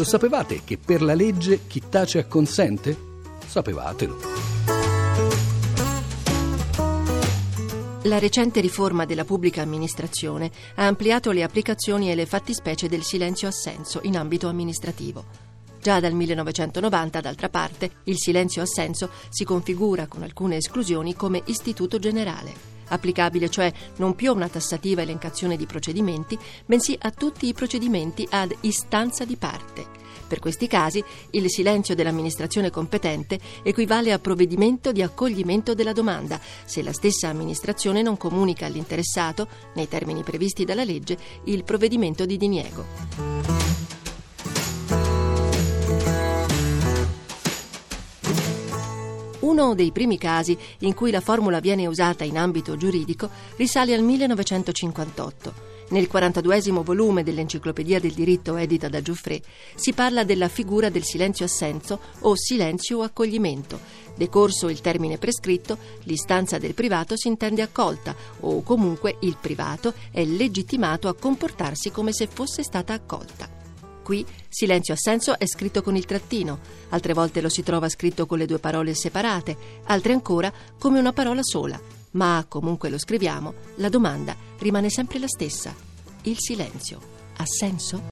Lo sapevate che per la legge chi tace acconsente? Sapevatelo. La recente riforma della pubblica amministrazione ha ampliato le applicazioni e le fattispecie del silenzio assenso in ambito amministrativo. Già dal 1990, d'altra parte, il silenzio assenso si configura con alcune esclusioni come istituto generale, applicabile cioè non più a una tassativa elencazione di procedimenti, bensì a tutti i procedimenti ad istanza di parte per questi casi il silenzio dell'amministrazione competente equivale a provvedimento di accoglimento della domanda, se la stessa amministrazione non comunica all'interessato, nei termini previsti dalla legge, il provvedimento di diniego. Uno dei primi casi in cui la formula viene usata in ambito giuridico risale al 1958 nel 42 volume dell'Enciclopedia del diritto edita da Giuffre si parla della figura del silenzio assenso o silenzio accoglimento. Decorso il termine prescritto, l'istanza del privato si intende accolta o comunque il privato è legittimato a comportarsi come se fosse stata accolta. Qui silenzio assenso è scritto con il trattino, altre volte lo si trova scritto con le due parole separate, altre ancora come una parola sola ma comunque lo scriviamo, la domanda rimane sempre la stessa. Il silenzio ha senso?